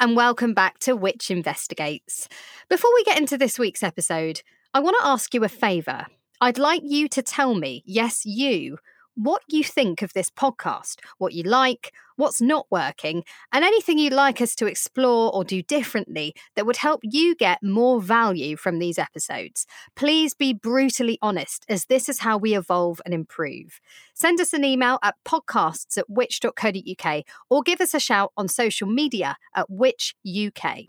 And welcome back to Which Investigates. Before we get into this week's episode, I want to ask you a favour. I'd like you to tell me, yes, you, what you think of this podcast, what you like, what's not working, and anything you'd like us to explore or do differently that would help you get more value from these episodes. Please be brutally honest, as this is how we evolve and improve. Send us an email at podcasts at which.co.uk or give us a shout on social media at which UK.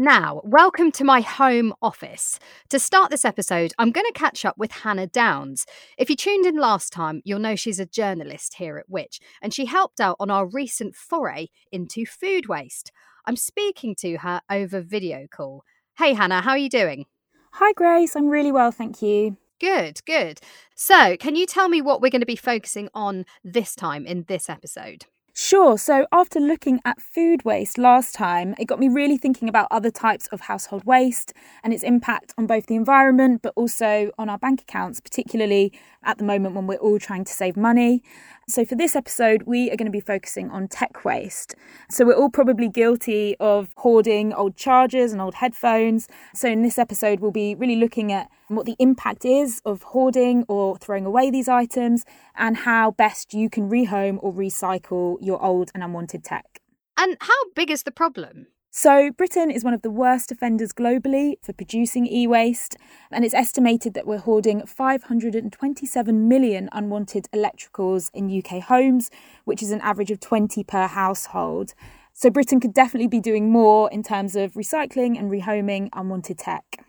Now, welcome to my home office. To start this episode, I'm going to catch up with Hannah Downs. If you tuned in last time, you'll know she's a journalist here at Which, and she helped out on our recent foray into food waste. I'm speaking to her over video call. Hey, Hannah, how are you doing? Hi, Grace. I'm really well, thank you. Good, good. So, can you tell me what we're going to be focusing on this time in this episode? Sure. So, after looking at food waste last time, it got me really thinking about other types of household waste and its impact on both the environment but also on our bank accounts, particularly at the moment when we're all trying to save money. So, for this episode, we are going to be focusing on tech waste. So, we're all probably guilty of hoarding old chargers and old headphones. So, in this episode, we'll be really looking at what the impact is of hoarding or throwing away these items and how best you can rehome or recycle your old and unwanted tech. And how big is the problem? So, Britain is one of the worst offenders globally for producing e waste, and it's estimated that we're hoarding 527 million unwanted electricals in UK homes, which is an average of 20 per household. So, Britain could definitely be doing more in terms of recycling and rehoming unwanted tech.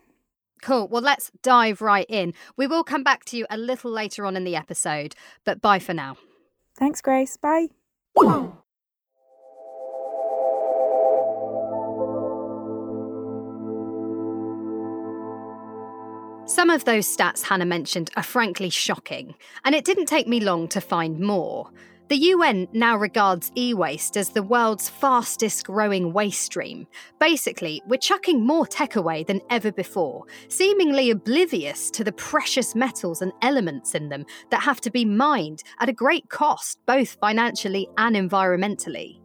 Cool. Well, let's dive right in. We will come back to you a little later on in the episode, but bye for now. Thanks, Grace. Bye. Some of those stats Hannah mentioned are frankly shocking, and it didn't take me long to find more. The UN now regards e waste as the world's fastest growing waste stream. Basically, we're chucking more tech away than ever before, seemingly oblivious to the precious metals and elements in them that have to be mined at a great cost, both financially and environmentally.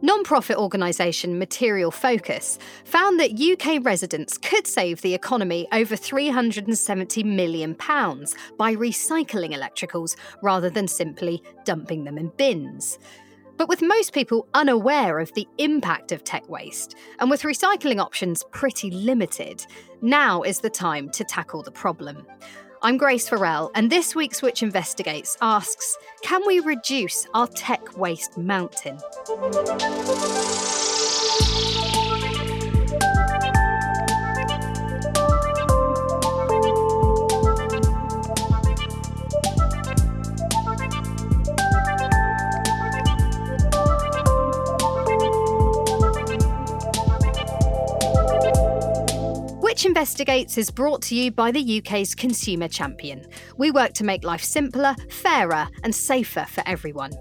Non-profit organisation Material Focus found that UK residents could save the economy over £370 million by recycling electricals rather than simply dumping them in bins. But with most people unaware of the impact of tech waste, and with recycling options pretty limited, now is the time to tackle the problem. I'm Grace Farrell, and this week's Which Investigates asks Can we reduce our tech waste mountain? Which Investigates is brought to you by the UK's Consumer Champion. We work to make life simpler, fairer, and safer for everyone.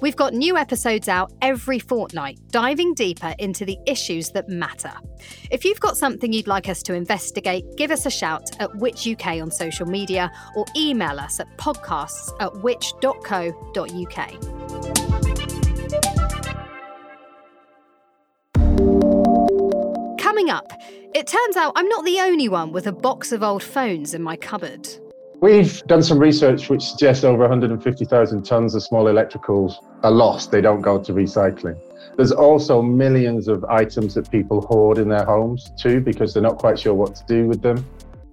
We've got new episodes out every fortnight, diving deeper into the issues that matter. If you've got something you'd like us to investigate, give us a shout at Which UK on social media or email us at podcasts at which.co.uk. Coming up, it turns out I'm not the only one with a box of old phones in my cupboard. We've done some research which suggests over 150,000 tonnes of small electricals are lost. They don't go to recycling. There's also millions of items that people hoard in their homes too because they're not quite sure what to do with them.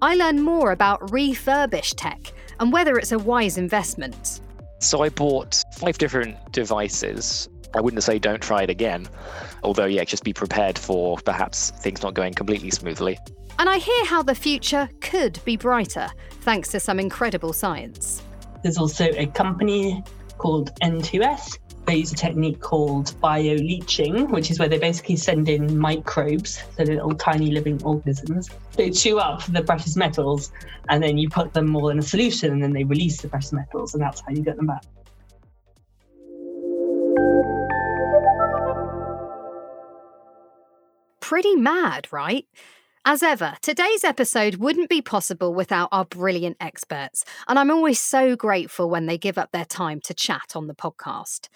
I learn more about refurbished tech and whether it's a wise investment. So I bought five different devices. I wouldn't say don't try it again, although, yeah, just be prepared for perhaps things not going completely smoothly. And I hear how the future could be brighter thanks to some incredible science. There's also a company called N2S. They use a technique called bioleaching, which is where they basically send in microbes, so little tiny living organisms. They chew up the precious metals and then you put them all in a solution and then they release the precious metals, and that's how you get them back. Pretty mad, right? As ever, today's episode wouldn't be possible without our brilliant experts, and I'm always so grateful when they give up their time to chat on the podcast.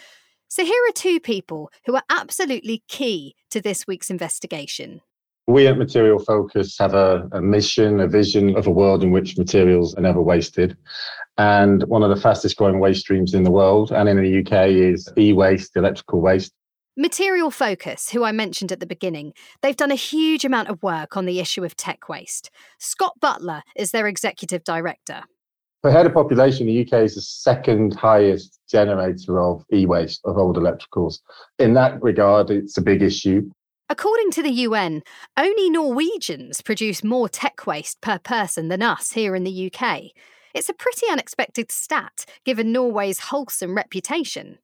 So, here are two people who are absolutely key to this week's investigation. We at Material Focus have a, a, mission, a vision of a world in which materials are never wasted. And one of the fastest growing waste streams in the world and in the UK is e waste, electrical waste. Material Focus, who I mentioned at the beginning, they've done a huge amount of work on the issue of tech waste. Scott Butler is their executive director. Per head of population, the UK is the second highest generator of e waste, of old electricals. In that regard, it's a big issue. According to the UN, only Norwegians produce more tech waste per person than us here in the UK. It's a pretty unexpected stat, given Norway's wholesome reputation.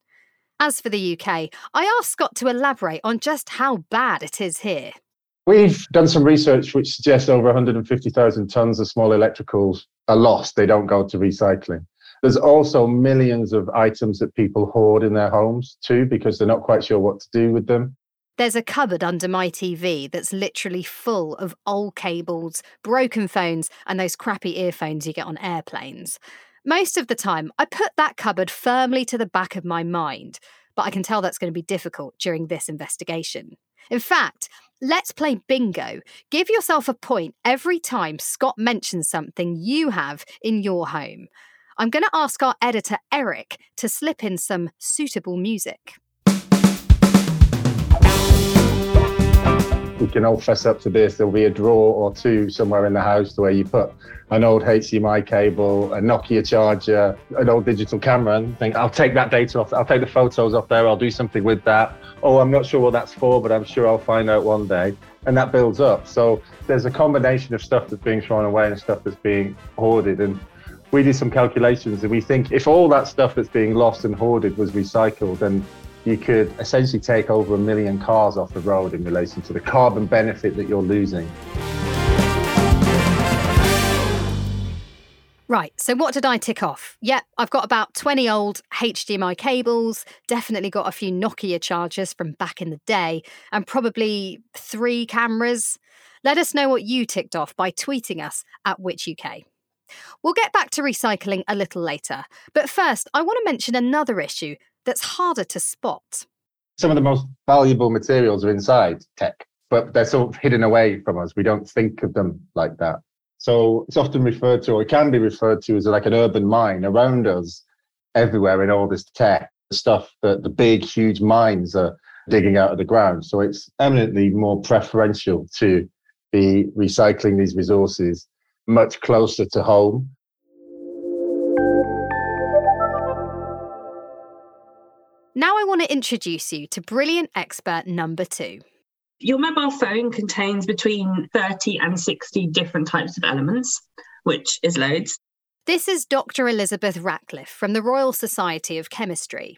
As for the UK, I asked Scott to elaborate on just how bad it is here. We've done some research which suggests over 150,000 tonnes of small electricals are lost. They don't go to recycling. There's also millions of items that people hoard in their homes too because they're not quite sure what to do with them. There's a cupboard under my TV that's literally full of old cables, broken phones, and those crappy earphones you get on airplanes. Most of the time, I put that cupboard firmly to the back of my mind, but I can tell that's going to be difficult during this investigation. In fact, let's play bingo. Give yourself a point every time Scott mentions something you have in your home. I'm going to ask our editor, Eric, to slip in some suitable music. We can all fess up to this. There'll be a drawer or two somewhere in the house where you put an old HDMI cable, a Nokia charger, an old digital camera, and think, I'll take that data off, I'll take the photos off there, I'll do something with that. Oh, I'm not sure what that's for, but I'm sure I'll find out one day. And that builds up. So there's a combination of stuff that's being thrown away and stuff that's being hoarded. And we did some calculations and we think if all that stuff that's being lost and hoarded was recycled, then you could essentially take over a million cars off the road in relation to the carbon benefit that you're losing. Right, so what did I tick off? Yep, I've got about 20 old HDMI cables, definitely got a few Nokia chargers from back in the day, and probably three cameras. Let us know what you ticked off by tweeting us at Which UK. We'll get back to recycling a little later, but first, I want to mention another issue that's harder to spot. Some of the most valuable materials are inside tech, but they're sort of hidden away from us. We don't think of them like that. So it's often referred to, or it can be referred to as like an urban mine around us, everywhere in all this tech, stuff that the big, huge mines are digging out of the ground. So it's eminently more preferential to be recycling these resources much closer to home Now I want to introduce you to brilliant expert number two. Your mobile phone contains between 30 and 60 different types of elements, which is loads. This is Dr. Elizabeth Ratcliffe from the Royal Society of Chemistry.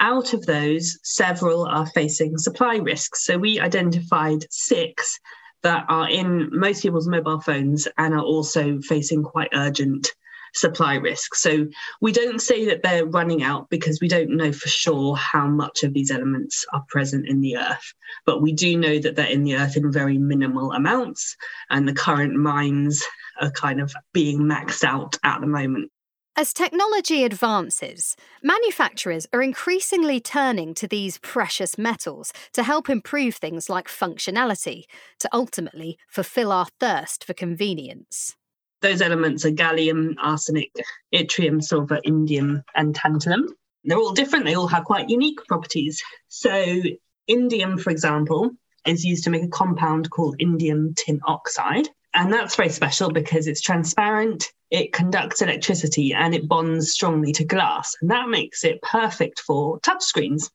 Out of those, several are facing supply risks. So we identified six that are in most people's mobile phones and are also facing quite urgent supply risk. So we don't say that they're running out because we don't know for sure how much of these elements are present in the earth. But we do know that they're in the earth in very minimal amounts, and the current mines are kind of being maxed out at the moment. As technology advances, manufacturers are increasingly turning to these precious metals to help improve things like functionality, to ultimately fulfill our thirst for convenience. Those elements are gallium, arsenic, yttrium, silver, indium, and tantalum. They're all different, they all have quite unique properties. So, indium, for example, is used to make a compound called indium tin oxide. And that's very special because it's transparent, it conducts electricity and it bonds strongly to glass. And that makes it perfect for touchscreens.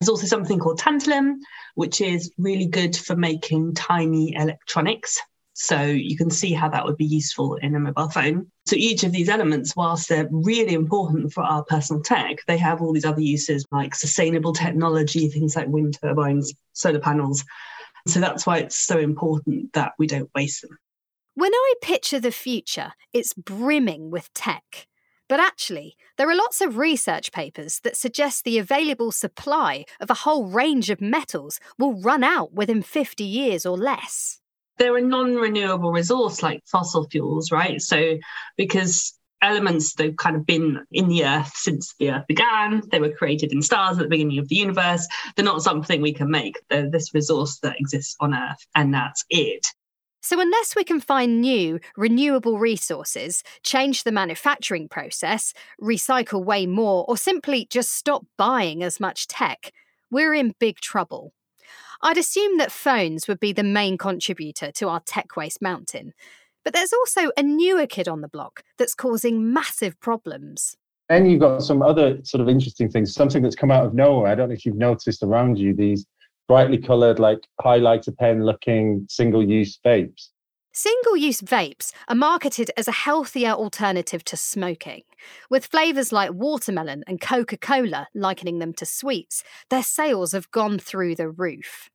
There's also something called tantalum, which is really good for making tiny electronics. So you can see how that would be useful in a mobile phone. So each of these elements, whilst they're really important for our personal tech, they have all these other uses like sustainable technology, things like wind turbines, solar panels. So that's why it's so important that we don't waste them. When I picture the future, it's brimming with tech. But actually, there are lots of research papers that suggest the available supply of a whole range of metals will run out within 50 years or less they're a non-renewable resource like fossil fuels, right? So because elements they've kind of been in the earth since the earth began they were created in stars at the beginning of the universe they're not something we can make they're this resource that exists on earth and that's it so, unless we can find new, renewable resources, change the manufacturing process, recycle way more, or simply just stop buying as much tech, we're in big trouble. I'd assume that phones would be the main contributor to our tech waste mountain. But there's also a newer kid on the block that's causing massive problems. Then you've got some other sort of interesting things, something that's come out of nowhere. I don't know if you've noticed around you these brightly coloured, like highlighter pen looking single use vapes. Single use vapes are marketed as a healthier alternative to smoking. With flavours like watermelon and Coca Cola likening them to sweets, their sales have gone through the roof.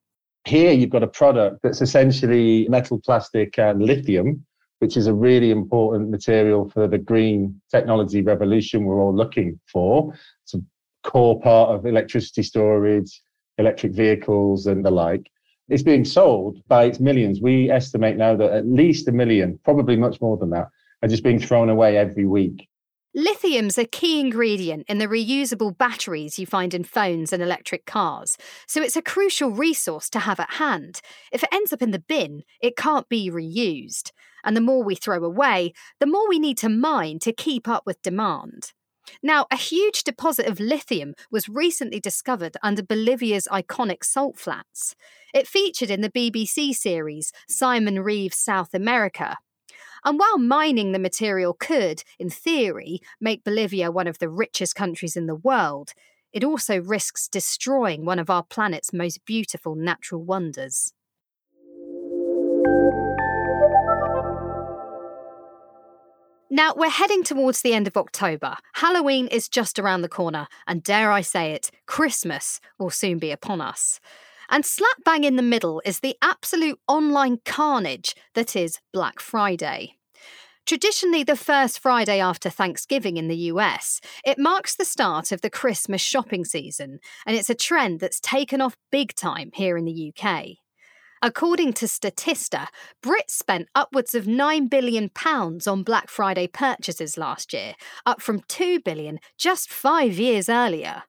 Here you've got a product that's essentially metal, plastic, and lithium, which is a really important material for the green technology revolution we're all looking for. It's a core part of electricity storage, electric vehicles, and the like it's being sold by its millions. We estimate now that at least a million, probably much more than that, are just being thrown away every week. Lithium's a key ingredient in the reusable batteries you find in phones and electric cars, so it's a crucial resource to have at hand. If it ends up in the bin, it can't be reused. And the more we throw away, the more we need to mine to keep up with demand. Now, a huge deposit of lithium was recently discovered under Bolivia's iconic salt flats. It featured in the BBC series Simon Reeve's South America. And while mining the material could, in theory, make Bolivia one of the richest countries in the world, it also risks destroying one of our planet's most beautiful natural wonders. Now, we're heading towards the end of October. Halloween is just around the corner, and dare I say it, Christmas will soon be upon us. And slap bang in the middle is the absolute online carnage that is Black Friday. Traditionally, the first Friday after Thanksgiving in the US, it marks the start of the Christmas shopping season, and it's a trend that's taken off big time here in the UK. According to Statista, Brits spent upwards of £9 billion on Black Friday purchases last year, up from £2 billion just five years earlier.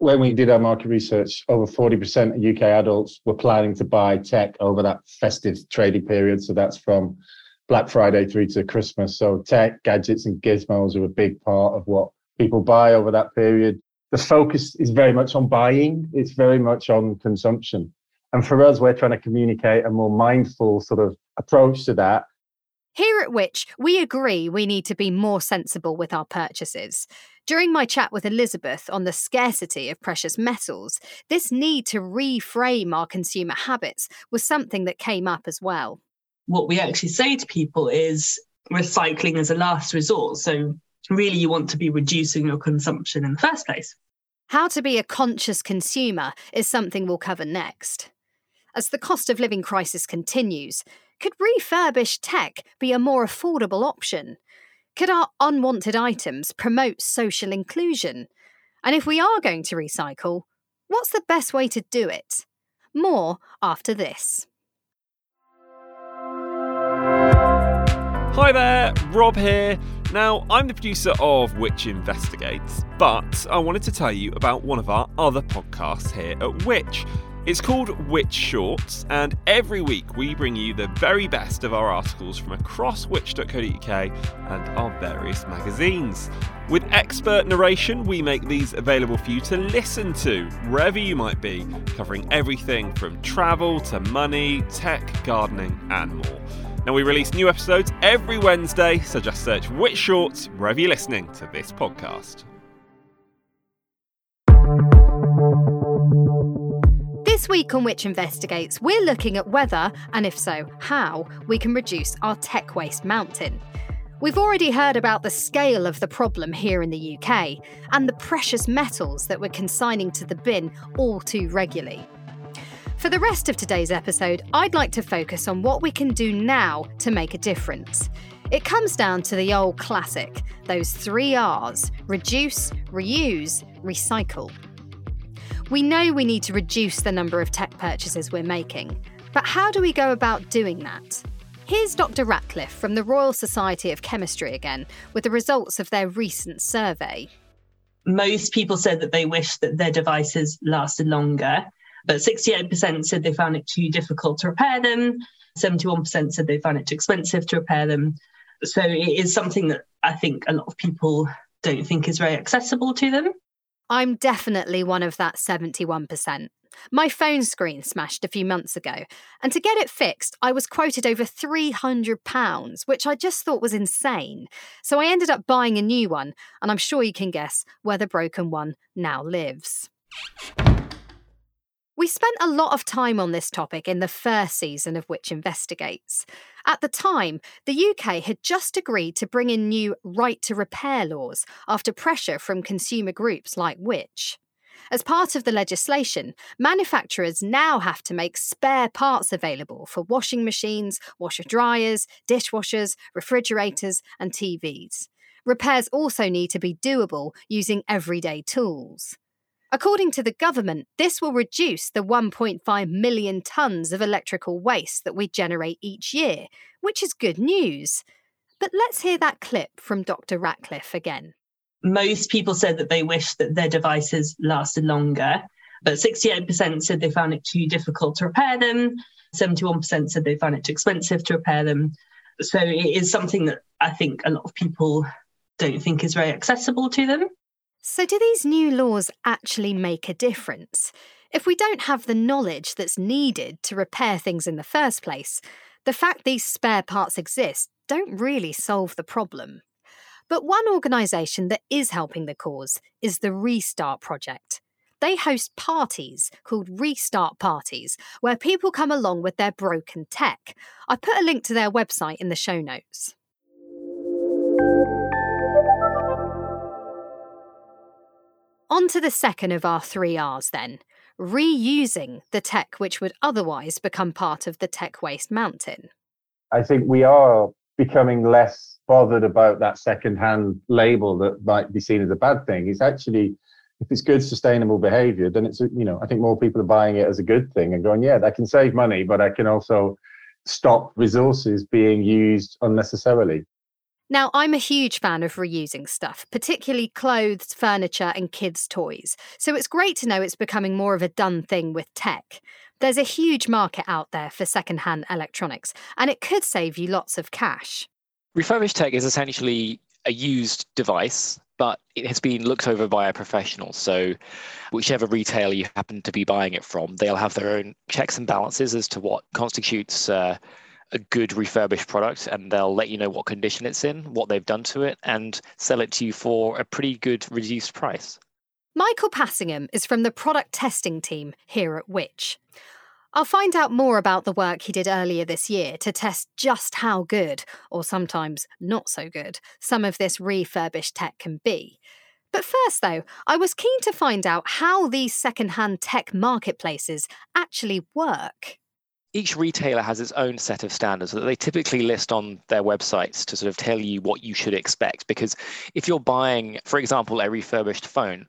When we did our market research, over 40% of UK adults were planning to buy tech over that festive trading period. So that's from Black Friday through to Christmas. So tech, gadgets, and gizmos are a big part of what people buy over that period. The focus is very much on buying, it's very much on consumption. And for us, we're trying to communicate a more mindful sort of approach to that. Here at Which, we agree we need to be more sensible with our purchases. During my chat with Elizabeth on the scarcity of precious metals, this need to reframe our consumer habits was something that came up as well. What we actually say to people is recycling as a last resort. So, really, you want to be reducing your consumption in the first place. How to be a conscious consumer is something we'll cover next. As the cost of living crisis continues, could refurbished tech be a more affordable option? Could our unwanted items promote social inclusion? And if we are going to recycle, what's the best way to do it? More after this. Hi there, Rob here. Now, I'm the producer of Which Investigates, but I wanted to tell you about one of our other podcasts here at Which. It's called Which Shorts, and every week we bring you the very best of our articles from across which.co.uk and our various magazines. With expert narration, we make these available for you to listen to wherever you might be, covering everything from travel to money, tech, gardening, and more. Now, we release new episodes every Wednesday, so just search Which Shorts wherever you're listening to this podcast. This week on Which Investigates, we're looking at whether, and if so, how, we can reduce our tech waste mountain. We've already heard about the scale of the problem here in the UK and the precious metals that we're consigning to the bin all too regularly. For the rest of today's episode, I'd like to focus on what we can do now to make a difference. It comes down to the old classic those three R's reduce, reuse, recycle. We know we need to reduce the number of tech purchases we're making, but how do we go about doing that? Here's Dr. Ratcliffe from the Royal Society of Chemistry again with the results of their recent survey. Most people said that they wish that their devices lasted longer, but 68% said they found it too difficult to repair them. 71% said they found it too expensive to repair them. So it is something that I think a lot of people don't think is very accessible to them. I'm definitely one of that 71%. My phone screen smashed a few months ago, and to get it fixed, I was quoted over £300, which I just thought was insane. So I ended up buying a new one, and I'm sure you can guess where the broken one now lives. We spent a lot of time on this topic in the first season of Which Investigates. At the time, the UK had just agreed to bring in new right to repair laws after pressure from consumer groups like Which. As part of the legislation, manufacturers now have to make spare parts available for washing machines, washer dryers, dishwashers, refrigerators, and TVs. Repairs also need to be doable using everyday tools. According to the government, this will reduce the 1.5 million tonnes of electrical waste that we generate each year, which is good news. But let's hear that clip from Dr. Ratcliffe again most people said that they wished that their devices lasted longer, but 68% said they found it too difficult to repair them. 71% said they found it too expensive to repair them. So it is something that I think a lot of people don't think is very accessible to them. So, do these new laws actually make a difference? If we don't have the knowledge that's needed to repair things in the first place, the fact these spare parts exist don't really solve the problem. But one organisation that is helping the cause is the Restart Project. They host parties called Restart Parties, where people come along with their broken tech. I put a link to their website in the show notes. On to the second of our three R's then reusing the tech which would otherwise become part of the tech waste mountain. I think we are becoming less bothered about that second-hand label that might be seen as a bad thing. It's actually, if it's good, sustainable behavior, then it's you know I think more people are buying it as a good thing and going, yeah, I can save money, but I can also stop resources being used unnecessarily. Now, I'm a huge fan of reusing stuff, particularly clothes, furniture, and kids' toys. So it's great to know it's becoming more of a done thing with tech. There's a huge market out there for secondhand electronics, and it could save you lots of cash. Refurbished tech is essentially a used device, but it has been looked over by a professional. So, whichever retailer you happen to be buying it from, they'll have their own checks and balances as to what constitutes uh, a good refurbished product, and they'll let you know what condition it's in, what they've done to it, and sell it to you for a pretty good reduced price. Michael Passingham is from the product testing team here at Which. I'll find out more about the work he did earlier this year to test just how good, or sometimes not so good, some of this refurbished tech can be. But first, though, I was keen to find out how these secondhand tech marketplaces actually work. Each retailer has its own set of standards that they typically list on their websites to sort of tell you what you should expect. Because if you're buying, for example, a refurbished phone,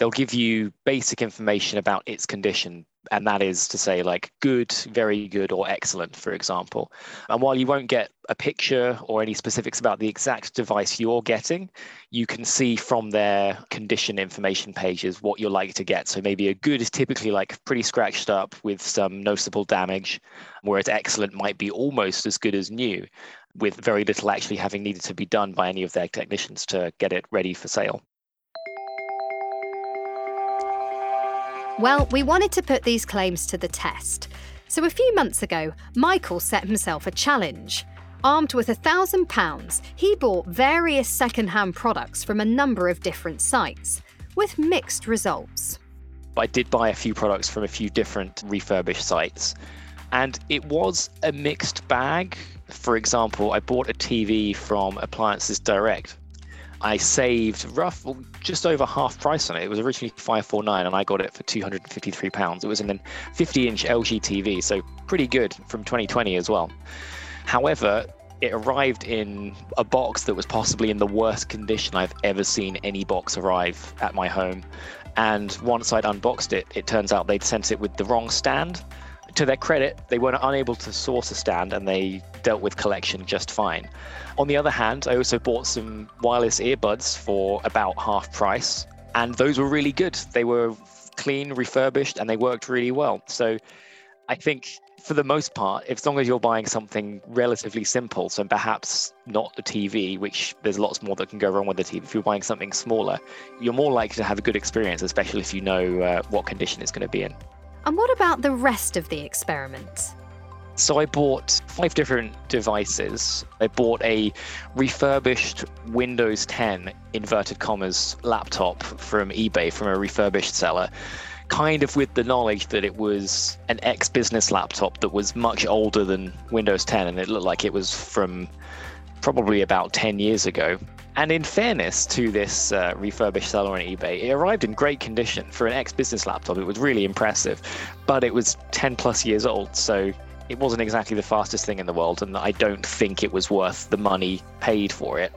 they'll give you basic information about its condition and that is to say like good very good or excellent for example. And while you won't get a picture or any specifics about the exact device you're getting you can see from their condition information pages what you're likely to get. So maybe a good is typically like pretty scratched up with some noticeable damage whereas excellent might be almost as good as new with very little actually having needed to be done by any of their technicians to get it ready for sale Well, we wanted to put these claims to the test. So a few months ago, Michael set himself a challenge Armed with a £1,000, he bought various second-hand products from a number of different sites, with mixed results. I did buy a few products from a few different refurbished sites, and it was a mixed bag. For example, I bought a TV from Appliances Direct. I saved rough just over half price on it. It was originally 549 and I got it for 253 pounds. It was an 50 inch LG TV, so pretty good from 2020 as well. However, it arrived in a box that was possibly in the worst condition I've ever seen any box arrive at my home. And once I'd unboxed it, it turns out they'd sent it with the wrong stand. To their credit, they weren't unable to source a stand and they dealt with collection just fine. On the other hand, I also bought some wireless earbuds for about half price, and those were really good. They were clean, refurbished, and they worked really well. So I think for the most part, as long as you're buying something relatively simple, so perhaps not the TV, which there's lots more that can go wrong with the TV, if you're buying something smaller, you're more likely to have a good experience, especially if you know uh, what condition it's going to be in. And what about the rest of the experiment? So I bought five different devices. I bought a refurbished Windows 10 inverted commas laptop from eBay from a refurbished seller kind of with the knowledge that it was an ex business laptop that was much older than Windows 10 and it looked like it was from probably about 10 years ago. And in fairness to this uh, refurbished seller on eBay, it arrived in great condition for an ex business laptop. It was really impressive, but it was 10 plus years old. So it wasn't exactly the fastest thing in the world, and I don't think it was worth the money paid for it.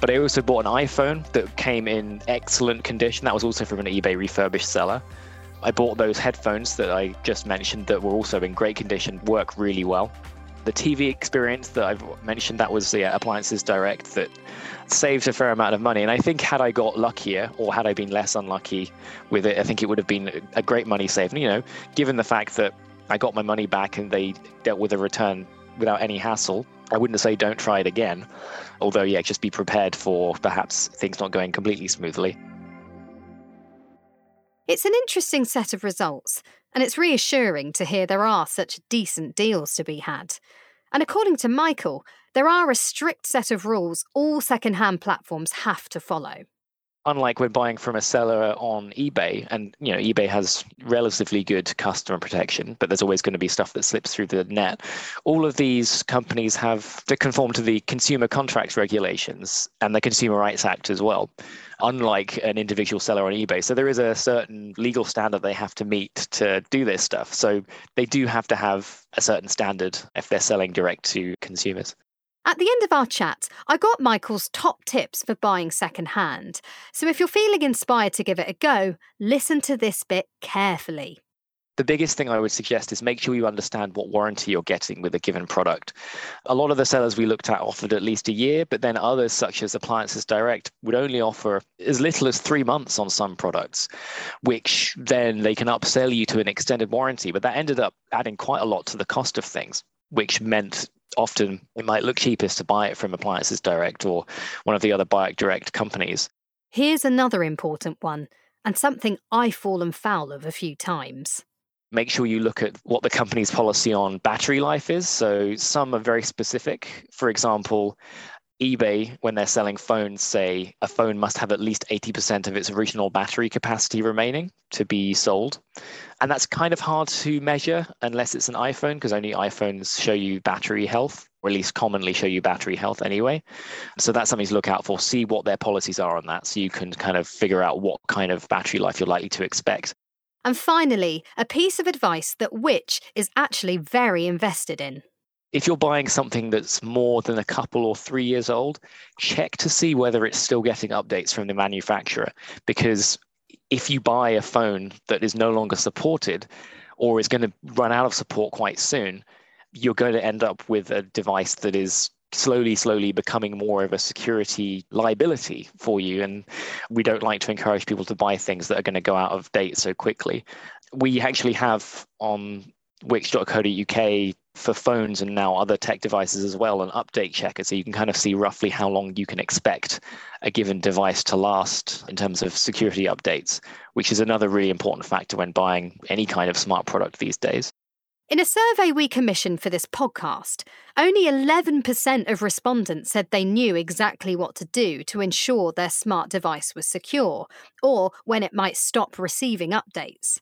But I also bought an iPhone that came in excellent condition. That was also from an eBay refurbished seller. I bought those headphones that I just mentioned that were also in great condition, work really well. The TV experience that I've mentioned, that was the uh, Appliances Direct that saved a fair amount of money. And I think had I got luckier or had I been less unlucky with it, I think it would have been a great money save. And, you know, given the fact that I got my money back and they dealt with a return without any hassle, I wouldn't say don't try it again. Although, yeah, just be prepared for perhaps things not going completely smoothly. It's an interesting set of results, and it's reassuring to hear there are such decent deals to be had. And according to Michael, there are a strict set of rules all second-hand platforms have to follow unlike when buying from a seller on eBay, and you know eBay has relatively good customer protection, but there's always going to be stuff that slips through the net. All of these companies have to conform to the consumer contracts regulations and the Consumer Rights Act as well, unlike an individual seller on eBay. So there is a certain legal standard they have to meet to do this stuff. So they do have to have a certain standard if they're selling direct to consumers. At the end of our chat, I got Michael's top tips for buying secondhand. So if you're feeling inspired to give it a go, listen to this bit carefully. The biggest thing I would suggest is make sure you understand what warranty you're getting with a given product. A lot of the sellers we looked at offered at least a year, but then others, such as Appliances Direct, would only offer as little as three months on some products, which then they can upsell you to an extended warranty. But that ended up adding quite a lot to the cost of things, which meant often it might look cheapest to buy it from Appliances Direct or one of the other Buy Direct companies. Here's another important one, and something I've fallen foul of a few times. Make sure you look at what the company's policy on battery life is. So, some are very specific. For example, eBay, when they're selling phones, say a phone must have at least 80% of its original battery capacity remaining to be sold. And that's kind of hard to measure unless it's an iPhone, because only iPhones show you battery health, or at least commonly show you battery health anyway. So that's something to look out for. See what their policies are on that so you can kind of figure out what kind of battery life you're likely to expect. And finally, a piece of advice that Which is actually very invested in if you're buying something that's more than a couple or three years old, check to see whether it's still getting updates from the manufacturer. Because if you buy a phone that is no longer supported or is going to run out of support quite soon, you're going to end up with a device that is slowly, slowly becoming more of a security liability for you. And we don't like to encourage people to buy things that are going to go out of date so quickly. We actually have on which.co.uk for phones and now other tech devices as well an update checker so you can kind of see roughly how long you can expect a given device to last in terms of security updates which is another really important factor when buying any kind of smart product these days In a survey we commissioned for this podcast, only 11% of respondents said they knew exactly what to do to ensure their smart device was secure or when it might stop receiving updates.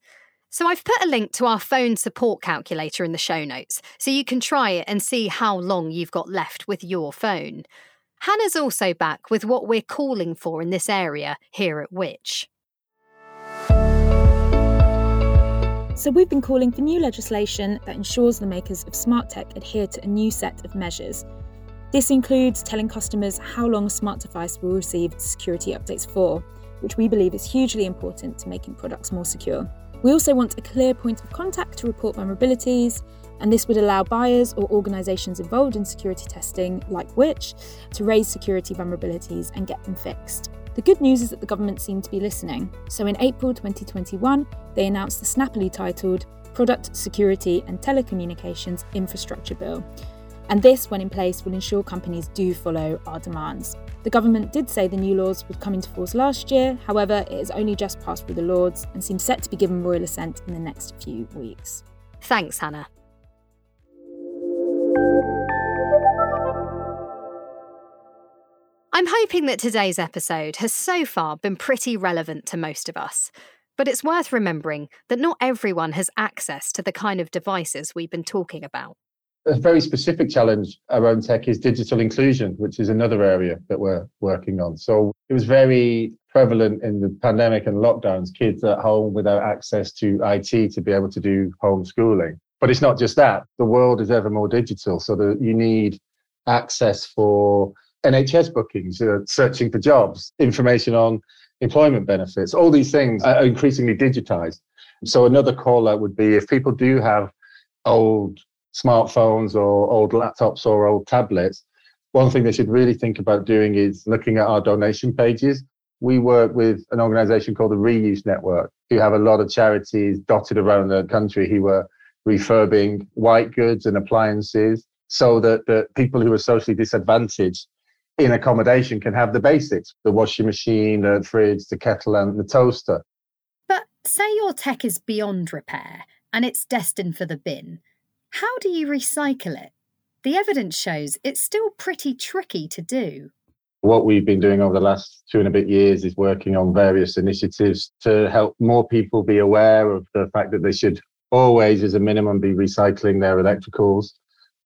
So I've put a link to our phone support calculator in the show notes so you can try it and see how long you've got left with your phone. Hannah's also back with what we're calling for in this area here at Which. So, we've been calling for new legislation that ensures the makers of smart tech adhere to a new set of measures. This includes telling customers how long a smart device will receive security updates for, which we believe is hugely important to making products more secure. We also want a clear point of contact to report vulnerabilities, and this would allow buyers or organisations involved in security testing, like Which, to raise security vulnerabilities and get them fixed. The good news is that the government seemed to be listening. So in April 2021, they announced the snappily titled Product Security and Telecommunications Infrastructure Bill. And this, when in place, will ensure companies do follow our demands. The government did say the new laws would come into force last year, however, it has only just passed through the Lords and seems set to be given royal assent in the next few weeks. Thanks, Hannah. I'm hoping that today's episode has so far been pretty relevant to most of us. But it's worth remembering that not everyone has access to the kind of devices we've been talking about. A very specific challenge around tech is digital inclusion, which is another area that we're working on. So it was very prevalent in the pandemic and lockdowns, kids at home without access to IT to be able to do homeschooling. But it's not just that. The world is ever more digital. So that you need access for NHS bookings, uh, searching for jobs, information on employment benefits, all these things are increasingly digitized. So another call out would be if people do have old smartphones or old laptops or old tablets, one thing they should really think about doing is looking at our donation pages. We work with an organization called the Reuse Network, who have a lot of charities dotted around the country who are refurbing white goods and appliances so that, the people who are socially disadvantaged in accommodation can have the basics the washing machine, the fridge, the kettle, and the toaster. But say your tech is beyond repair and it's destined for the bin. How do you recycle it? The evidence shows it's still pretty tricky to do. What we've been doing over the last two and a bit years is working on various initiatives to help more people be aware of the fact that they should always, as a minimum, be recycling their electricals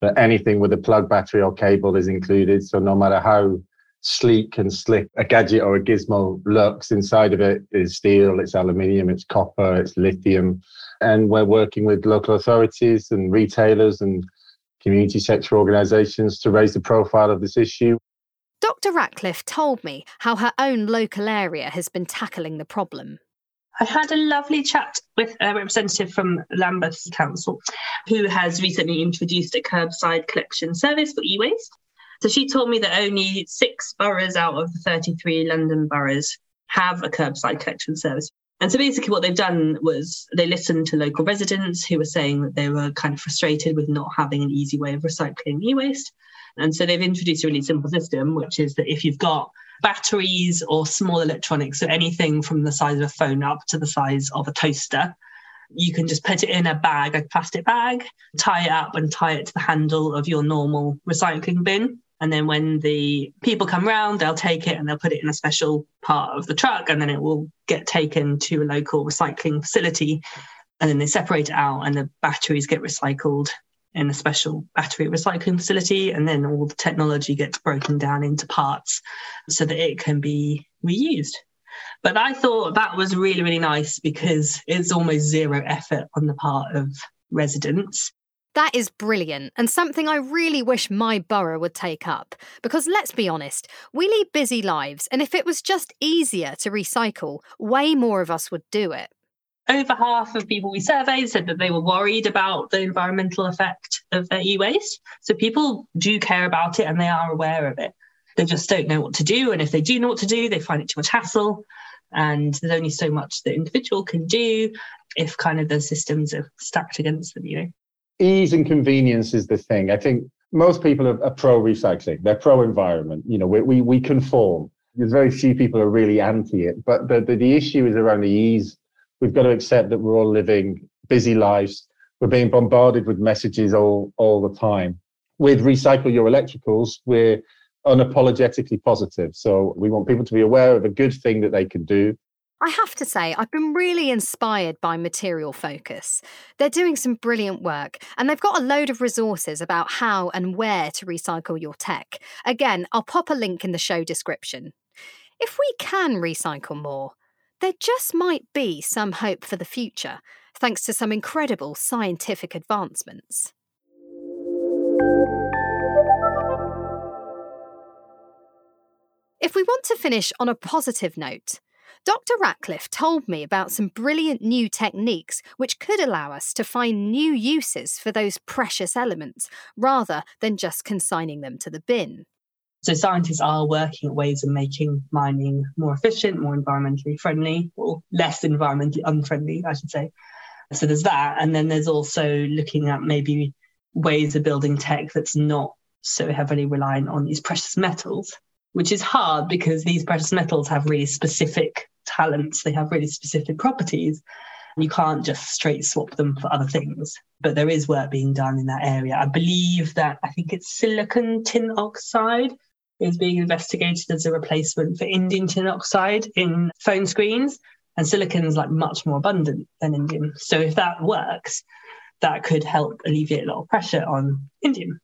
that anything with a plug battery or cable is included. So no matter how sleek and slick a gadget or a gizmo looks, inside of it is steel, it's aluminium, it's copper, it's lithium. And we're working with local authorities and retailers and community sector organisations to raise the profile of this issue. Dr. Ratcliffe told me how her own local area has been tackling the problem. I had a lovely chat with a representative from Lambeth Council who has recently introduced a curbside collection service for e waste. So she told me that only six boroughs out of the 33 London boroughs have a curbside collection service. And so basically, what they've done was they listened to local residents who were saying that they were kind of frustrated with not having an easy way of recycling e waste. And so they've introduced a really simple system, which is that if you've got batteries or small electronics, so anything from the size of a phone up to the size of a toaster. You can just put it in a bag, a plastic bag, tie it up and tie it to the handle of your normal recycling bin. And then when the people come round, they'll take it and they'll put it in a special part of the truck, and then it will get taken to a local recycling facility. And then they separate it out, and the batteries get recycled in a special battery recycling facility, and then all the technology gets broken down into parts so that it can be reused. But I thought that was really, really nice because it's almost zero effort on the part of residents. That is brilliant and something I really wish my borough would take up. Because let's be honest, we lead busy lives, and if it was just easier to recycle, way more of us would do it over half of people we surveyed said that they were worried about the environmental effect of their e-waste. So people do care about it and they are aware of it. They just don't know what to do. And if they do know what to do, they find it too much hassle. And there's only so much the individual can do if kind of the systems are stacked against them, you know. Ease and convenience is the thing. I think most people are, are pro recycling, they're pro environment. You know, we, we, we conform. There's very few people are really anti it. But the, the, the issue is around the ease we've got to accept that we're all living busy lives. we're being bombarded with messages all, all the time. With Recycle Your Electricals, we're unapologetically positive. So we want people to be aware of a good thing that they can do. I have to say, I've been really inspired by Material Focus. They're doing some brilliant work, and they've got a load of resources about how and where to recycle your tech. Again, I'll pop a link in the show description. If we can recycle more, there just might be some hope for the future, thanks to some incredible scientific advancements. If we want to finish on a positive note, Dr. Ratcliffe told me about some brilliant new techniques which could allow us to find new uses for those precious elements rather than just consigning them to the bin. So scientists are working at ways of making mining more efficient, more environmentally friendly, or less environmentally unfriendly, I should say. So there's that. And then there's also looking at maybe ways of building tech that's not so heavily reliant on these precious metals, which is hard because these precious metals have really specific talents, they have really specific properties. You can't just straight swap them for other things. But there is work being done in that area. I believe that I think it's silicon tin oxide is being investigated as a replacement for indium tin oxide in phone screens. And silicon is like much more abundant than indium. So if that works, that could help alleviate a lot of pressure on indium.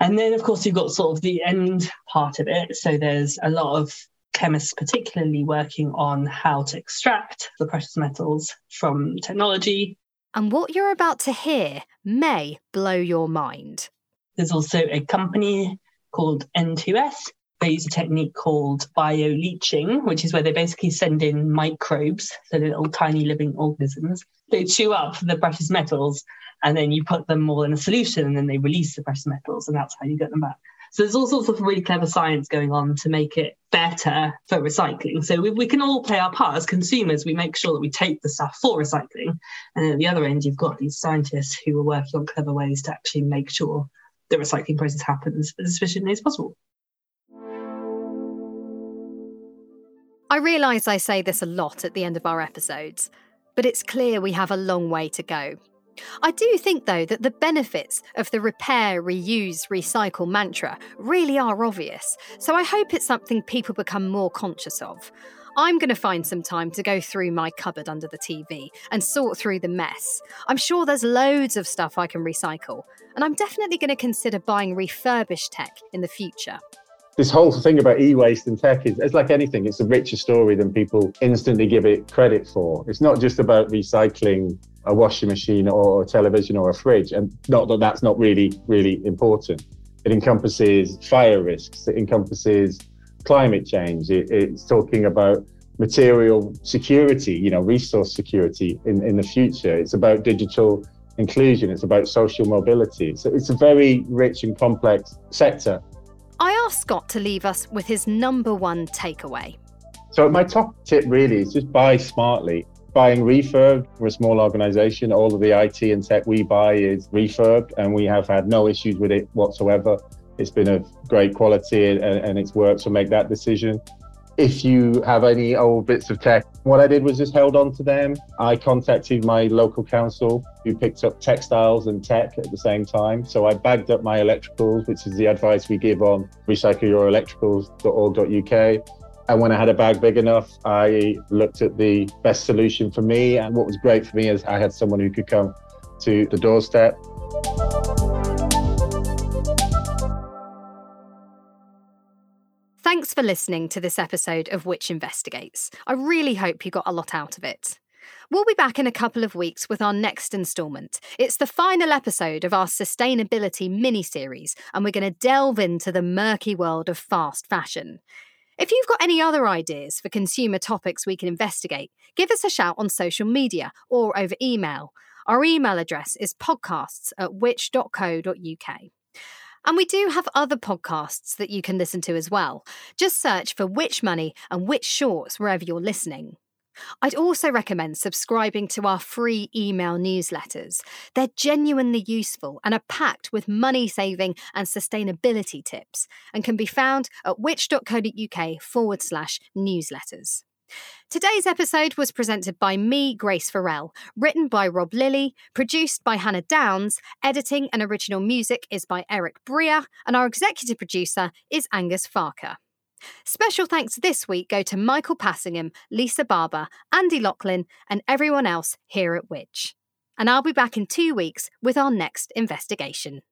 And then, of course, you've got sort of the end part of it. So there's a lot of chemists, particularly working on how to extract the precious metals from technology. And what you're about to hear may blow your mind. There's also a company called N2S. They use a technique called bioleaching, which is where they basically send in microbes, so little tiny living organisms. They chew up the precious metals and then you put them all in a solution and then they release the precious metals and that's how you get them back. So there's all sorts of really clever science going on to make it better for recycling. So we, we can all play our part as consumers. We make sure that we take the stuff for recycling. And at the other end, you've got these scientists who are working on clever ways to actually make sure the recycling process happens as efficiently as possible. I realise I say this a lot at the end of our episodes, but it's clear we have a long way to go. I do think, though, that the benefits of the repair, reuse, recycle mantra really are obvious, so I hope it's something people become more conscious of. I'm going to find some time to go through my cupboard under the TV and sort through the mess. I'm sure there's loads of stuff I can recycle, and I'm definitely going to consider buying refurbished tech in the future this whole thing about e-waste and tech is it's like anything it's a richer story than people instantly give it credit for it's not just about recycling a washing machine or a television or a fridge. And not that that's not really really important. It encompasses fire risks. It encompasses climate change. It, it's talking about material security you know resource security in, in the future. It's about digital inclusion. It's about social mobility. So it's a very rich and complex sector. I asked Scott to leave us with his number one takeaway. So, my top tip really is just buy smartly. Buying refurb, we're a small organization. All of the IT and tech we buy is refurbed, and we have had no issues with it whatsoever. It's been of great quality and, and it's worked, so make that decision. If you have any old bits of tech, what I did was just held on to them. I contacted my local council who picked up textiles and tech at the same time. So I bagged up my electricals, which is the advice we give on recycleyourelectricals.org.uk. And when I had a bag big enough, I looked at the best solution for me. And what was great for me is I had someone who could come to the doorstep. Thanks for listening to this episode of Which Investigates. I really hope you got a lot out of it. We'll be back in a couple of weeks with our next instalment. It's the final episode of our sustainability mini series, and we're going to delve into the murky world of fast fashion. If you've got any other ideas for consumer topics we can investigate, give us a shout on social media or over email. Our email address is podcasts at which.co.uk. And we do have other podcasts that you can listen to as well. Just search for Which Money and Which Shorts wherever you're listening. I'd also recommend subscribing to our free email newsletters. They're genuinely useful and are packed with money saving and sustainability tips and can be found at which.co.uk forward slash newsletters. Today's episode was presented by me, Grace Farrell, written by Rob Lilly, produced by Hannah Downs, editing and original music is by Eric Bria, and our executive producer is Angus Farker. Special thanks this week go to Michael Passingham, Lisa Barber, Andy Lachlan, and everyone else here at Which. And I'll be back in two weeks with our next investigation.